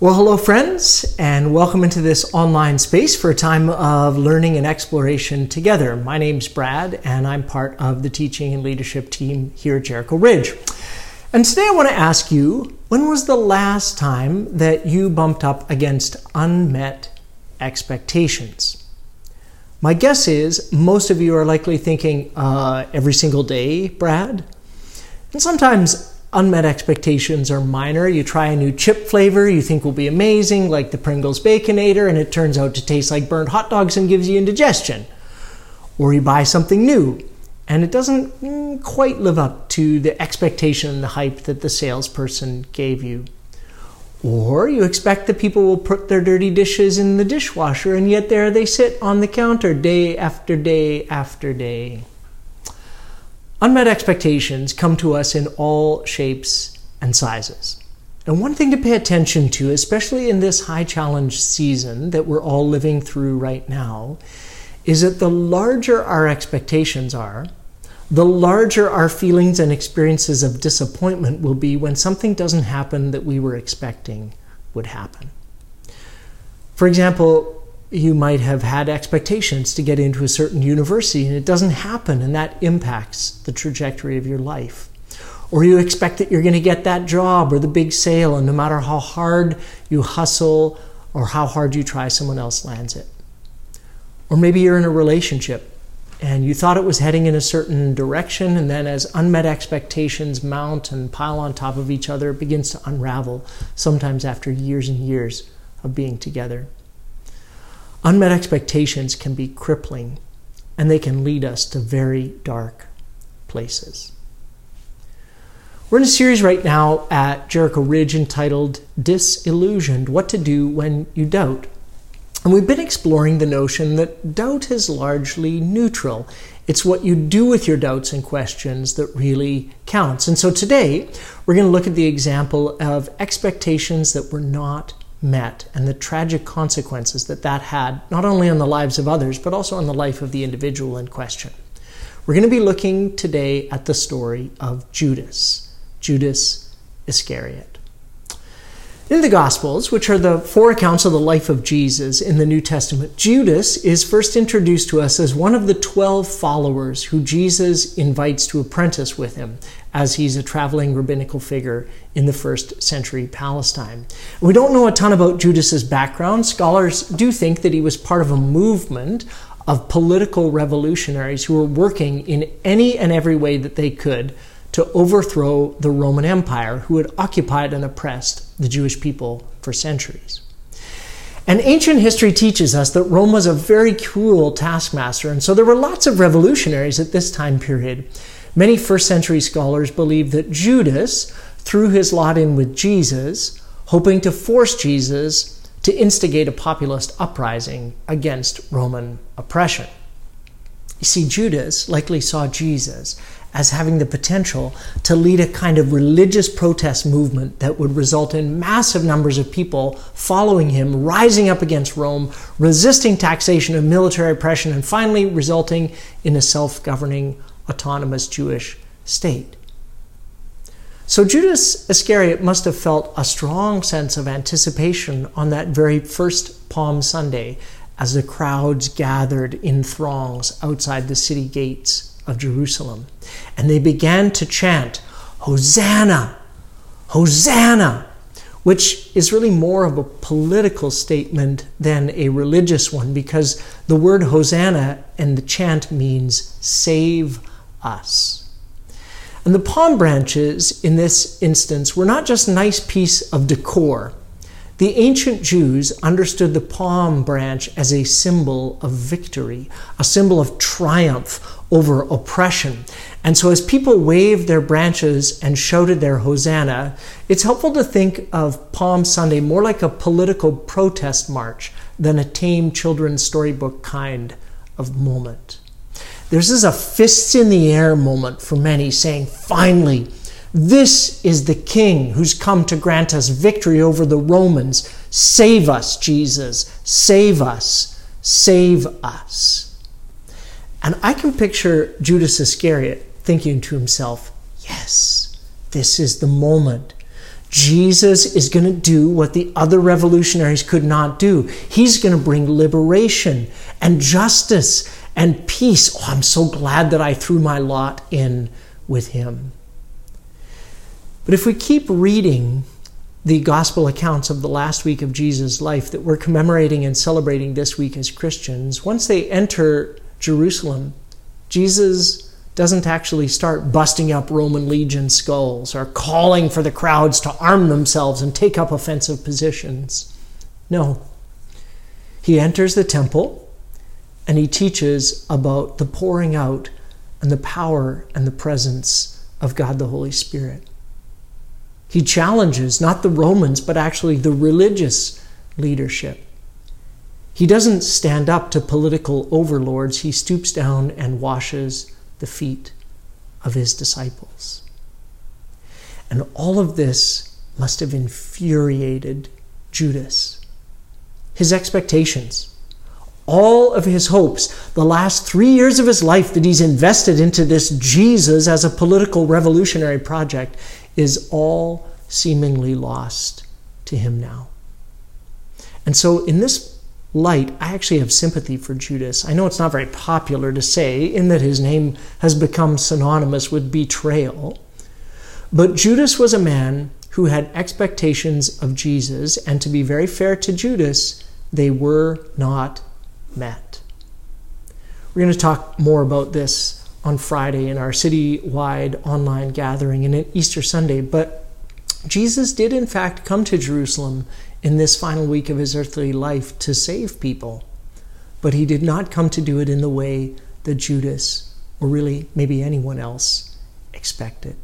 Well, hello, friends, and welcome into this online space for a time of learning and exploration together. My name's Brad, and I'm part of the teaching and leadership team here at Jericho Ridge. And today I want to ask you when was the last time that you bumped up against unmet expectations? My guess is most of you are likely thinking, uh, every single day, Brad. And sometimes unmet expectations are minor. You try a new chip flavor you think will be amazing, like the Pringles Baconator, and it turns out to taste like burnt hot dogs and gives you indigestion. Or you buy something new and it doesn't mm, quite live up to the expectation and the hype that the salesperson gave you. Or you expect that people will put their dirty dishes in the dishwasher, and yet there they sit on the counter day after day after day. Unmet expectations come to us in all shapes and sizes. And one thing to pay attention to, especially in this high challenge season that we're all living through right now, is that the larger our expectations are, the larger our feelings and experiences of disappointment will be when something doesn't happen that we were expecting would happen. For example, you might have had expectations to get into a certain university and it doesn't happen and that impacts the trajectory of your life. Or you expect that you're going to get that job or the big sale, and no matter how hard you hustle or how hard you try, someone else lands it. Or maybe you're in a relationship and you thought it was heading in a certain direction, and then as unmet expectations mount and pile on top of each other, it begins to unravel, sometimes after years and years of being together. Unmet expectations can be crippling and they can lead us to very dark places. We're in a series right now at Jericho Ridge entitled Disillusioned What to Do When You Doubt. And we've been exploring the notion that doubt is largely neutral. It's what you do with your doubts and questions that really counts. And so today, we're going to look at the example of expectations that were not met and the tragic consequences that that had, not only on the lives of others, but also on the life of the individual in question. We're going to be looking today at the story of Judas, Judas Iscariot. In the Gospels, which are the four accounts of the life of Jesus in the New Testament, Judas is first introduced to us as one of the 12 followers who Jesus invites to apprentice with him as he's a traveling rabbinical figure in the first century Palestine. We don't know a ton about Judas's background. Scholars do think that he was part of a movement of political revolutionaries who were working in any and every way that they could to overthrow the Roman Empire, who had occupied and oppressed the Jewish people for centuries. And ancient history teaches us that Rome was a very cruel taskmaster, and so there were lots of revolutionaries at this time period. Many first century scholars believe that Judas threw his lot in with Jesus, hoping to force Jesus to instigate a populist uprising against Roman oppression. You see, Judas likely saw Jesus as having the potential to lead a kind of religious protest movement that would result in massive numbers of people following him, rising up against Rome, resisting taxation and military oppression, and finally resulting in a self governing autonomous Jewish state. So Judas Iscariot must have felt a strong sense of anticipation on that very first Palm Sunday as the crowds gathered in throngs outside the city gates of Jerusalem. And they began to chant, Hosanna! Hosanna! Which is really more of a political statement than a religious one because the word Hosanna and the chant means save us. And the palm branches in this instance were not just a nice piece of decor. The ancient Jews understood the palm branch as a symbol of victory, a symbol of triumph over oppression. And so, as people waved their branches and shouted their hosanna, it's helpful to think of Palm Sunday more like a political protest march than a tame children's storybook kind of moment. This is a fists in the air moment for many, saying, finally, this is the King who's come to grant us victory over the Romans. Save us, Jesus. Save us. Save us. And I can picture Judas Iscariot thinking to himself, yes, this is the moment. Jesus is going to do what the other revolutionaries could not do. He's going to bring liberation and justice and peace. Oh, I'm so glad that I threw my lot in with him. But if we keep reading the gospel accounts of the last week of Jesus' life that we're commemorating and celebrating this week as Christians, once they enter Jerusalem, Jesus doesn't actually start busting up Roman legion skulls or calling for the crowds to arm themselves and take up offensive positions. No. He enters the temple and he teaches about the pouring out and the power and the presence of God the Holy Spirit. He challenges not the Romans, but actually the religious leadership. He doesn't stand up to political overlords, he stoops down and washes the feet of his disciples. And all of this must have infuriated Judas. His expectations, all of his hopes, the last three years of his life that he's invested into this Jesus as a political revolutionary project, is all seemingly lost to him now. And so, in this light, I actually have sympathy for Judas. I know it's not very popular to say, in that his name has become synonymous with betrayal. But Judas was a man who had expectations of Jesus, and to be very fair to Judas, they were not met. We're going to talk more about this on Friday in our city-wide online gathering and Easter Sunday, but Jesus did in fact come to Jerusalem in this final week of his earthly life to save people. But he did not come to do it in the way that Judas, or really maybe anyone else, expected.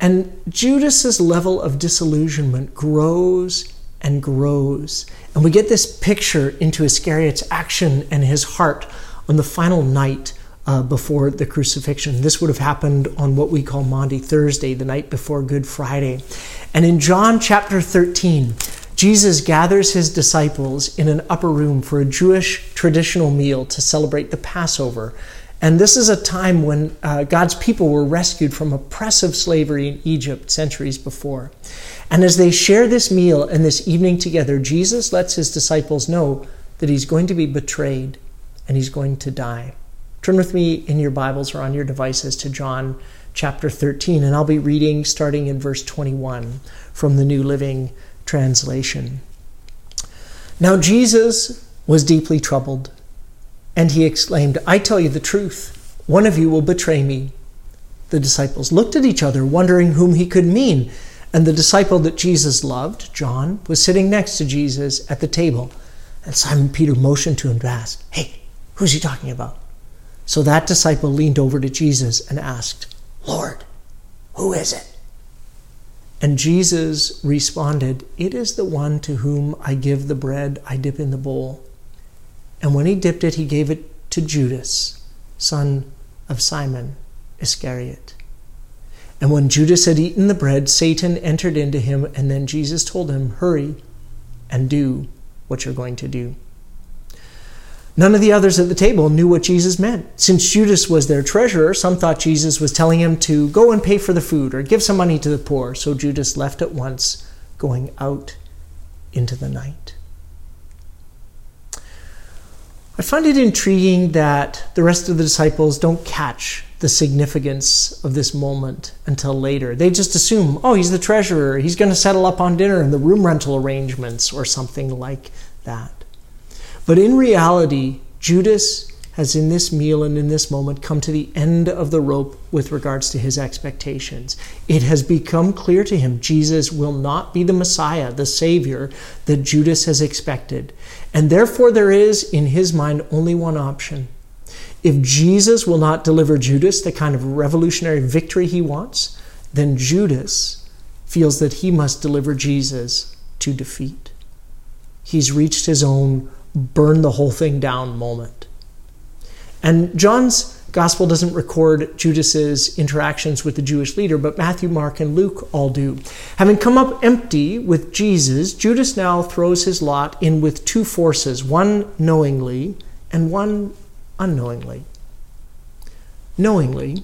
And Judas's level of disillusionment grows and grows. And we get this picture into Iscariot's action and his heart on the final night uh, before the crucifixion. This would have happened on what we call Maundy Thursday, the night before Good Friday. And in John chapter 13, Jesus gathers his disciples in an upper room for a Jewish traditional meal to celebrate the Passover. And this is a time when uh, God's people were rescued from oppressive slavery in Egypt centuries before. And as they share this meal and this evening together, Jesus lets his disciples know that he's going to be betrayed and he's going to die. Turn with me in your Bibles or on your devices to John chapter 13, and I'll be reading starting in verse 21 from the New Living Translation. Now Jesus was deeply troubled, and he exclaimed, I tell you the truth, one of you will betray me. The disciples looked at each other, wondering whom he could mean. And the disciple that Jesus loved, John, was sitting next to Jesus at the table. And Simon Peter motioned to him to ask, Hey, who's he talking about? So that disciple leaned over to Jesus and asked, Lord, who is it? And Jesus responded, It is the one to whom I give the bread I dip in the bowl. And when he dipped it, he gave it to Judas, son of Simon Iscariot. And when Judas had eaten the bread, Satan entered into him, and then Jesus told him, Hurry and do what you're going to do. None of the others at the table knew what Jesus meant. Since Judas was their treasurer, some thought Jesus was telling him to go and pay for the food or give some money to the poor. So Judas left at once, going out into the night. I find it intriguing that the rest of the disciples don't catch the significance of this moment until later. They just assume, oh, he's the treasurer, he's going to settle up on dinner and the room rental arrangements or something like that. But in reality, Judas has in this meal and in this moment come to the end of the rope with regards to his expectations. It has become clear to him Jesus will not be the Messiah, the Savior that Judas has expected. And therefore, there is in his mind only one option. If Jesus will not deliver Judas the kind of revolutionary victory he wants, then Judas feels that he must deliver Jesus to defeat. He's reached his own burn the whole thing down moment. And John's gospel doesn't record Judas's interactions with the Jewish leader, but Matthew, Mark, and Luke all do. Having come up empty with Jesus, Judas now throws his lot in with two forces, one knowingly and one unknowingly. Knowingly,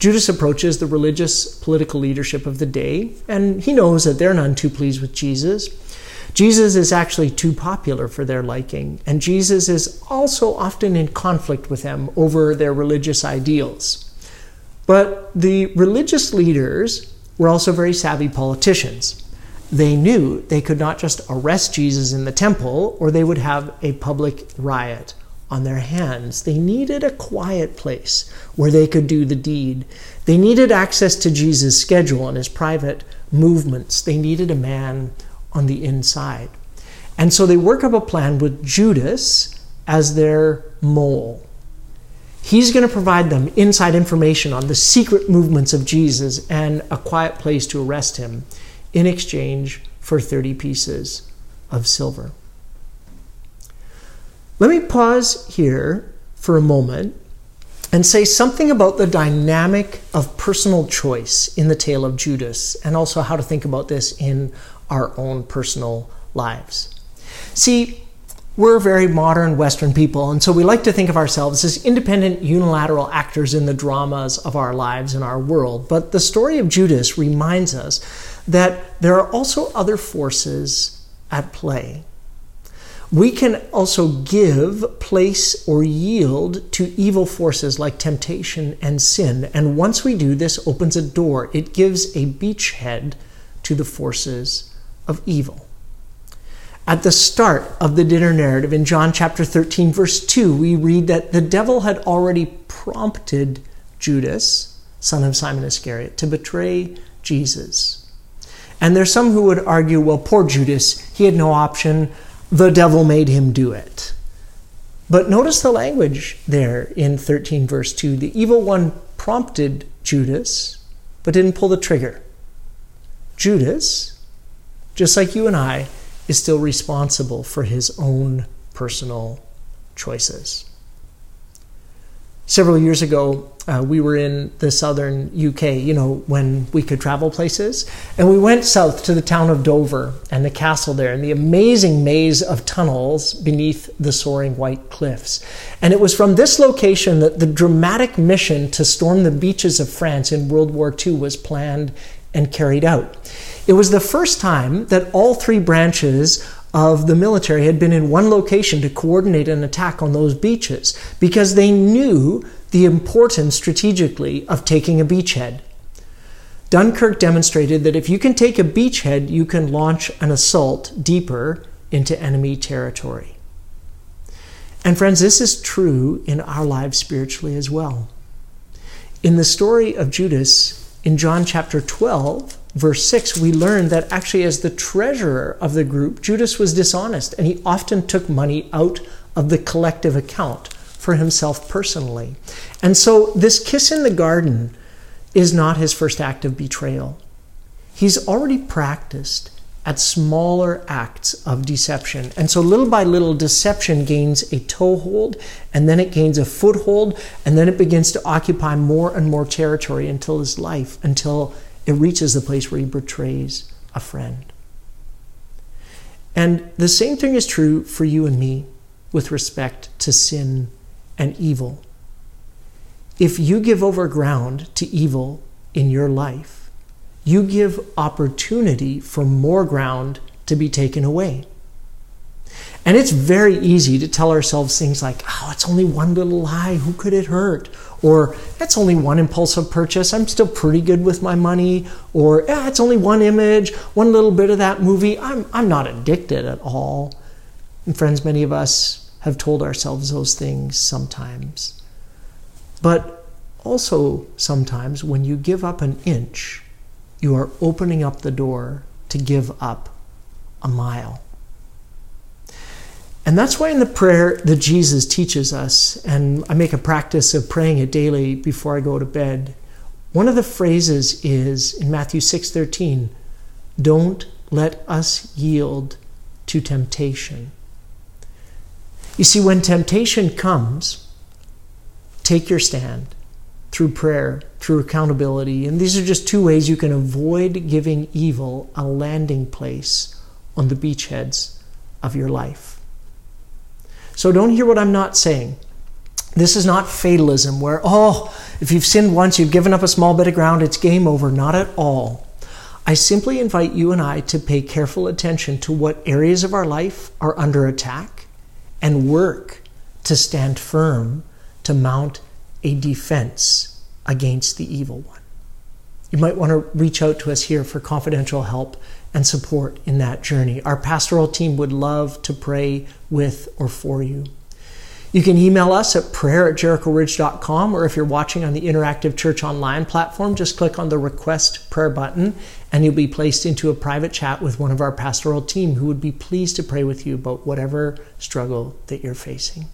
Judas approaches the religious political leadership of the day, and he knows that they're none too pleased with Jesus. Jesus is actually too popular for their liking, and Jesus is also often in conflict with them over their religious ideals. But the religious leaders were also very savvy politicians. They knew they could not just arrest Jesus in the temple, or they would have a public riot on their hands. They needed a quiet place where they could do the deed. They needed access to Jesus' schedule and his private movements. They needed a man on the inside. And so they work up a plan with Judas as their mole. He's going to provide them inside information on the secret movements of Jesus and a quiet place to arrest him in exchange for 30 pieces of silver. Let me pause here for a moment and say something about the dynamic of personal choice in the tale of Judas and also how to think about this in our own personal lives. See, we're very modern Western people, and so we like to think of ourselves as independent, unilateral actors in the dramas of our lives and our world. But the story of Judas reminds us that there are also other forces at play. We can also give place or yield to evil forces like temptation and sin. And once we do, this opens a door. It gives a beachhead to the forces of evil. At the start of the dinner narrative in John chapter 13, verse 2, we read that the devil had already prompted Judas, son of Simon Iscariot, to betray Jesus. And there's some who would argue, well, poor Judas, he had no option. The devil made him do it. But notice the language there in 13, verse 2. The evil one prompted Judas, but didn't pull the trigger. Judas just like you and I, is still responsible for his own personal choices. Several years ago, uh, we were in the southern UK, you know, when we could travel places. And we went south to the town of Dover and the castle there and the amazing maze of tunnels beneath the soaring white cliffs. And it was from this location that the dramatic mission to storm the beaches of France in World War II was planned and carried out. It was the first time that all three branches of the military had been in one location to coordinate an attack on those beaches because they knew the importance strategically of taking a beachhead. Dunkirk demonstrated that if you can take a beachhead, you can launch an assault deeper into enemy territory. And friends, this is true in our lives spiritually as well. In the story of Judas in John chapter 12, verse 6, we learn that actually, as the treasurer of the group, Judas was dishonest and he often took money out of the collective account for himself personally. And so, this kiss in the garden is not his first act of betrayal. He's already practiced at smaller acts of deception. And so, little by little, deception gains a toehold, and then it gains a foothold, and then it begins to occupy more and more territory until his life, until it reaches the place where he betrays a friend. And the same thing is true for you and me with respect to sin and evil. If you give over ground to evil in your life, you give opportunity for more ground to be taken away. And it's very easy to tell ourselves things like, oh, it's only one little lie, who could it hurt? Or that's only one impulsive purchase, I'm still pretty good with my money. Or yeah, it's only one image, one little bit of that movie, I'm, I'm not addicted at all. And friends, many of us have told ourselves those things sometimes. But also, sometimes when you give up an inch, you are opening up the door to give up a mile. And that's why in the prayer that Jesus teaches us, and I make a practice of praying it daily before I go to bed, one of the phrases is in Matthew 6:13, "Don't let us yield to temptation." You see, when temptation comes, take your stand through prayer, through accountability. And these are just two ways you can avoid giving evil a landing place on the beachheads of your life. So don't hear what I'm not saying. This is not fatalism where, oh, if you've sinned once, you've given up a small bit of ground, it's game over. Not at all. I simply invite you and I to pay careful attention to what areas of our life are under attack and work to stand firm to mount a defense against the evil one. You might want to reach out to us here for confidential help and support in that journey. Our pastoral team would love to pray with or for you. You can email us at prayer at jerichoridge.com, or if you're watching on the Interactive Church Online platform, just click on the request prayer button and you'll be placed into a private chat with one of our pastoral team who would be pleased to pray with you about whatever struggle that you're facing.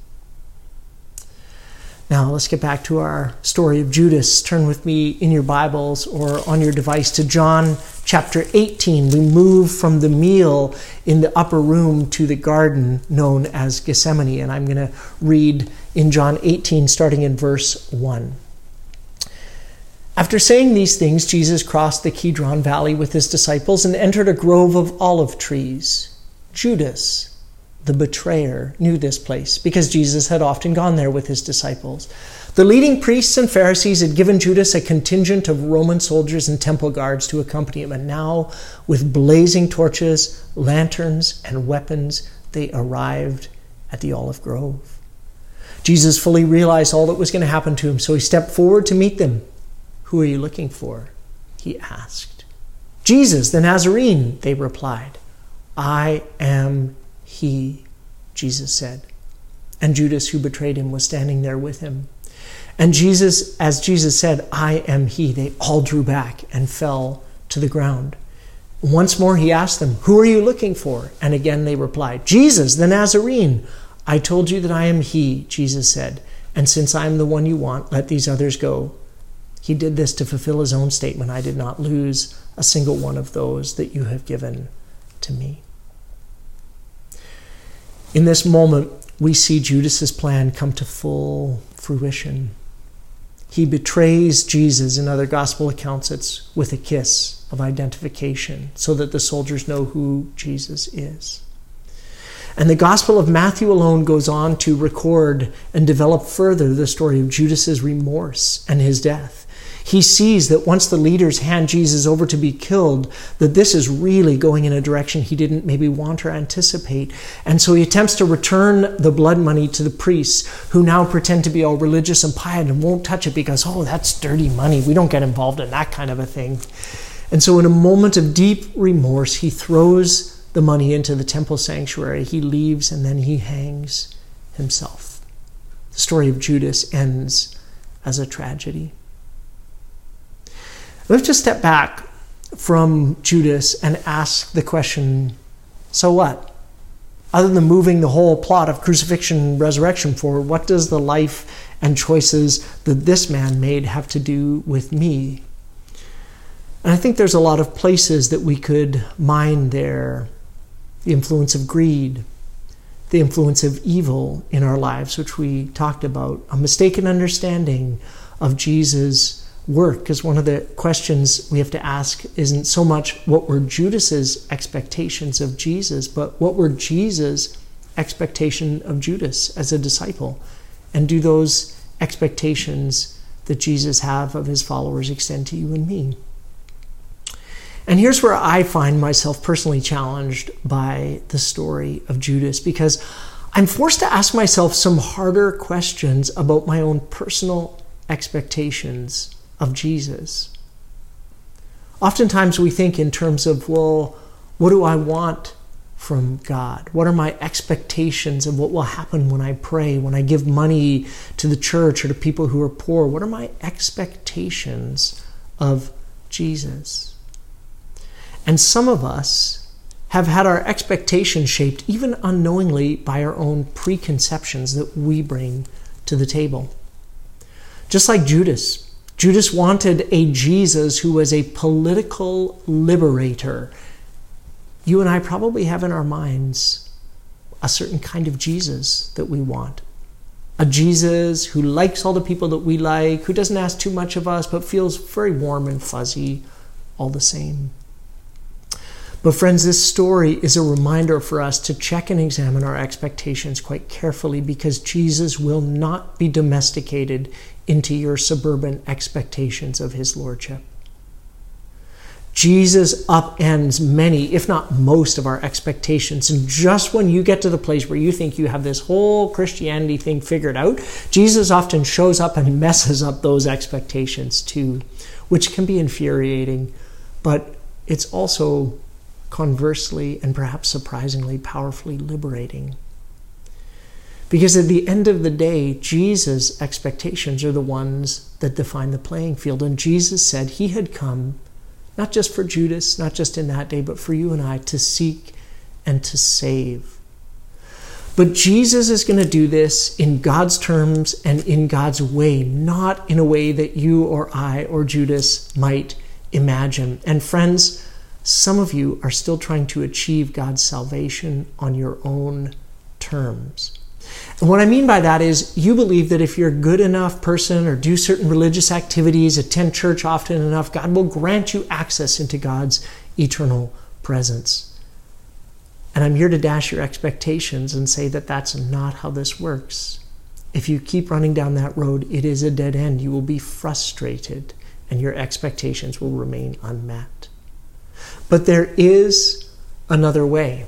Now, let's get back to our story of Judas. Turn with me in your Bibles or on your device to John chapter 18. We move from the meal in the upper room to the garden known as Gethsemane. And I'm going to read in John 18, starting in verse 1. After saying these things, Jesus crossed the Kidron Valley with his disciples and entered a grove of olive trees. Judas, the betrayer, knew this place because Jesus had often gone there with his disciples. The leading priests and Pharisees had given Judas a contingent of Roman soldiers and temple guards to accompany him, and now, with blazing torches, lanterns, and weapons, they arrived at the olive grove. Jesus fully realized all that was going to happen to him, so he stepped forward to meet them. Who are you looking for? He asked. Jesus, the Nazarene, they replied. I am he, Jesus said. And Judas, who betrayed him, was standing there with him. And Jesus, as Jesus said, I am he, they all drew back and fell to the ground. Once more he asked them, Who are you looking for? And again they replied, Jesus, the Nazarene. I told you that I am he, Jesus said. And since I am the one you want, let these others go. He did this to fulfill his own statement I did not lose a single one of those that you have given to me. In this moment, we see Judas's plan come to full fruition. He betrays Jesus in other gospel accounts. It's with a kiss of identification so that the soldiers know who Jesus is. And the Gospel of Matthew alone goes on to record and develop further the story of Judas's remorse and his death. He sees that once the leaders hand Jesus over to be killed, that this is really going in a direction he didn't maybe want or anticipate. And so he attempts to return the blood money to the priests, who now pretend to be all religious and pious and won't touch it because, oh, that's dirty money. We don't get involved in that kind of a thing. And so, in a moment of deep remorse, he throws the money into the temple sanctuary. He leaves and then he hangs himself. The story of Judas ends as a tragedy. Let's just step back from Judas and ask the question so what? Other than moving the whole plot of crucifixion and resurrection forward, what does the life and choices that this man made have to do with me? And I think there's a lot of places that we could mine there the influence of greed, the influence of evil in our lives, which we talked about, a mistaken understanding of Jesus' work because one of the questions we have to ask isn't so much what were Judas's expectations of Jesus, but what were Jesus' expectation of Judas as a disciple? And do those expectations that Jesus have of his followers extend to you and me? And here's where I find myself personally challenged by the story of Judas because I'm forced to ask myself some harder questions about my own personal expectations of Jesus. Oftentimes we think in terms of, well, what do I want from God? What are my expectations of what will happen when I pray, when I give money to the church or to people who are poor? What are my expectations of Jesus? And some of us have had our expectations shaped even unknowingly by our own preconceptions that we bring to the table. Just like Judas, Judas wanted a Jesus who was a political liberator. You and I probably have in our minds a certain kind of Jesus that we want. A Jesus who likes all the people that we like, who doesn't ask too much of us, but feels very warm and fuzzy all the same. But, friends, this story is a reminder for us to check and examine our expectations quite carefully because Jesus will not be domesticated into your suburban expectations of his lordship. Jesus upends many, if not most, of our expectations. And just when you get to the place where you think you have this whole Christianity thing figured out, Jesus often shows up and messes up those expectations too, which can be infuriating, but it's also conversely and perhaps surprisingly powerfully liberating. Because at the end of the day, Jesus' expectations are the ones that define the playing field. And Jesus said he had come not just for Judas, not just in that day, but for you and I to seek and to save. But Jesus is going to do this in God's terms and in God's way, not in a way that you or I or Judas might imagine. And friends, some of you are still trying to achieve God's salvation on your own terms. And what I mean by that is you believe that if you're a good enough person or do certain religious activities, attend church often enough, God will grant you access into God's eternal presence. And I'm here to dash your expectations and say that that's not how this works. If you keep running down that road, it is a dead end. You will be frustrated and your expectations will remain unmet. But there is another way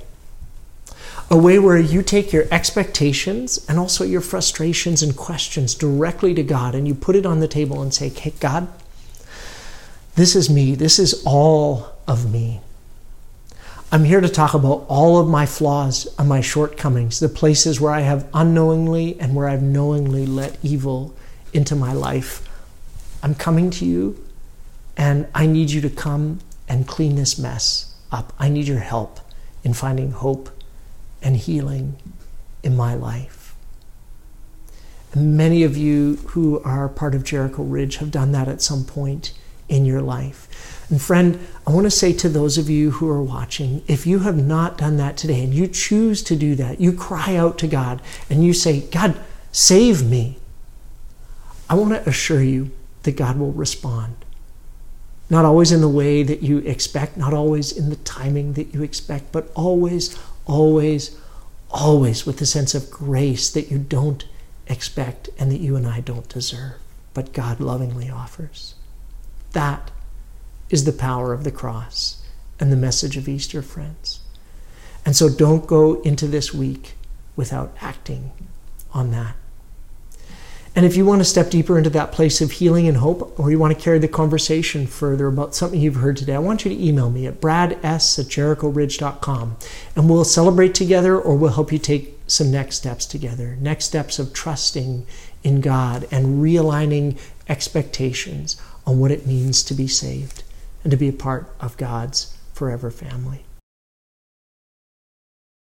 a way where you take your expectations and also your frustrations and questions directly to God and you put it on the table and say, Hey, God, this is me. This is all of me. I'm here to talk about all of my flaws and my shortcomings, the places where I have unknowingly and where I've knowingly let evil into my life. I'm coming to you and I need you to come and clean this mess up. I need your help in finding hope and healing in my life. And many of you who are part of Jericho Ridge have done that at some point in your life. And friend, I want to say to those of you who are watching, if you have not done that today and you choose to do that, you cry out to God and you say, God, save me. I want to assure you that God will respond. Not always in the way that you expect, not always in the timing that you expect, but always, always, always with a sense of grace that you don't expect and that you and I don't deserve, but God lovingly offers. That is the power of the cross and the message of Easter, friends. And so don't go into this week without acting on that. And if you want to step deeper into that place of healing and hope, or you want to carry the conversation further about something you've heard today, I want you to email me at brads at jerichoridge.com and we'll celebrate together or we'll help you take some next steps together. Next steps of trusting in God and realigning expectations on what it means to be saved and to be a part of God's forever family.